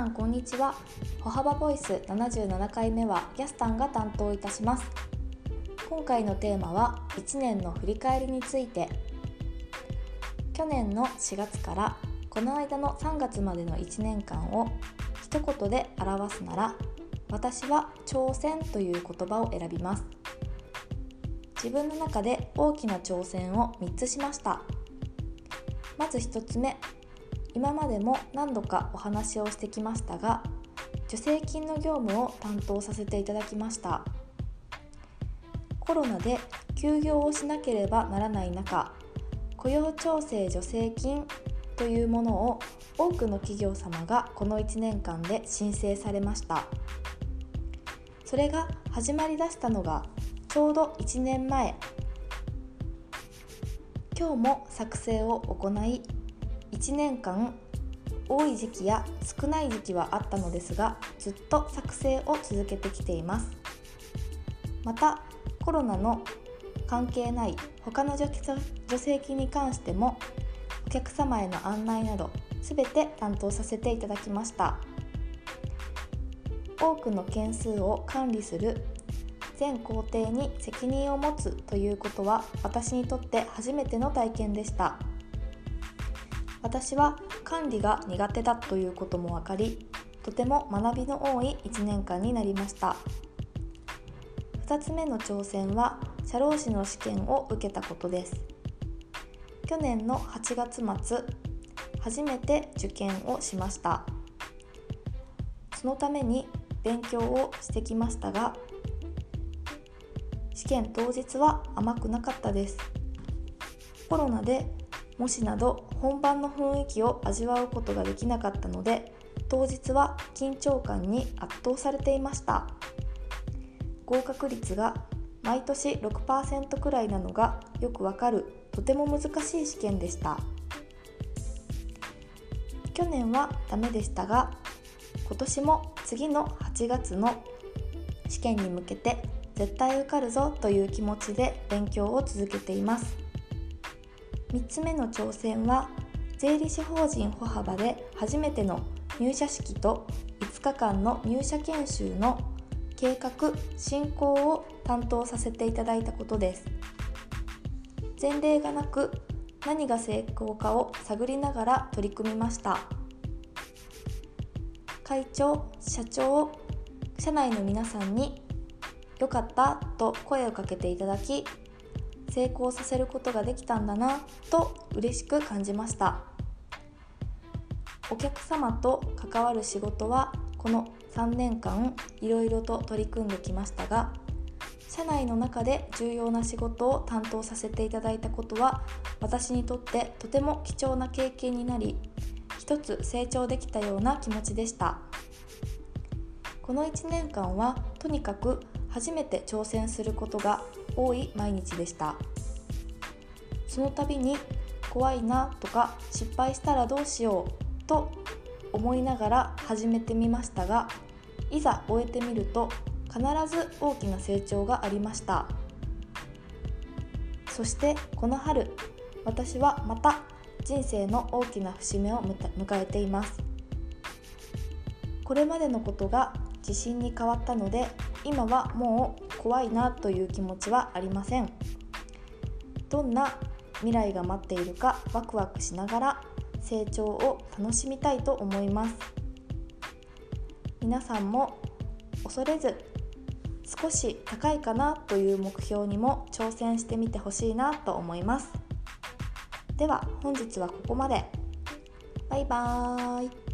さんこんにちは。歩幅ボイス77回目はギャスタンが担当いたします。今回のテーマは1年の振り返りについて。去年の4月からこの間の3月までの1年間を一言で表すなら私は挑戦という言葉を選びます。自分の中で大きな挑戦を3つしました。まず1つ目今までも何度かお話をしてきましたが助成金の業務を担当させていただきました。コロナで休業をしなければならない中雇用調整助成金というものを多くの企業様がこの1年間で申請されました。それが始まりだしたのがちょうど1年前。今日も作成を行い1年間多い時期や少ない時期はあったのですがずっと作成を続けてきています。またコロナの関係ない他の助成金に関してもお客様への案内など全て担当させていただきました。多くの件数を管理する全工程に責任を持つということは私にとって初めての体験でした。私は管理が苦手だということも分かりとても学びの多い1年間になりました。2つ目の挑戦は社労士の試験を受けたことです。去年の8月末初めて受験をしました。そのために勉強をしてきましたが試験当日は甘くなかったです。コロナで模試など本番の雰囲気を味わうことができなかったので当日は緊張感に圧倒されていました。合格率が毎年6%くらいなのがよくわかるとても難しい試験でした。去年はダメでしたが今年も次の8月の試験に向けて絶対受かるぞという気持ちで勉強を続けています。3つ目の挑戦は税理士法人歩幅で初めての入社式と5日間の入社研修の計画進行を担当させていただいたことです。前例がなく何が成功かを探りながら取り組みました。会長社長社内の皆さんに良かったと声をかけていただき成功させることができたんだなと嬉しく感じました。お客様と関わる仕事はこの3年間いろいろと取り組んできましたが社内の中で重要な仕事を担当させていただいたことは私にとってとても貴重な経験になり一つ成長できたような気持ちでした。この1年間はとにかく初めて挑戦することが多い毎日でした。その度に怖いなとか失敗したらどうしようと思いながら始めてみましたがいざ終えてみると必ず大きな成長がありました。そしてこの春私はまた人生の大きな節目を迎えています。これまでのことが自信に変わったので今はもう怖いなという気持ちはありません。どんな未来が待っているかワクワクしながら成長を楽しみたいと思います。皆さんも恐れず少し高いかなという目標にも挑戦してみてほしいなと思います。では本日はここまで。バイバーイ。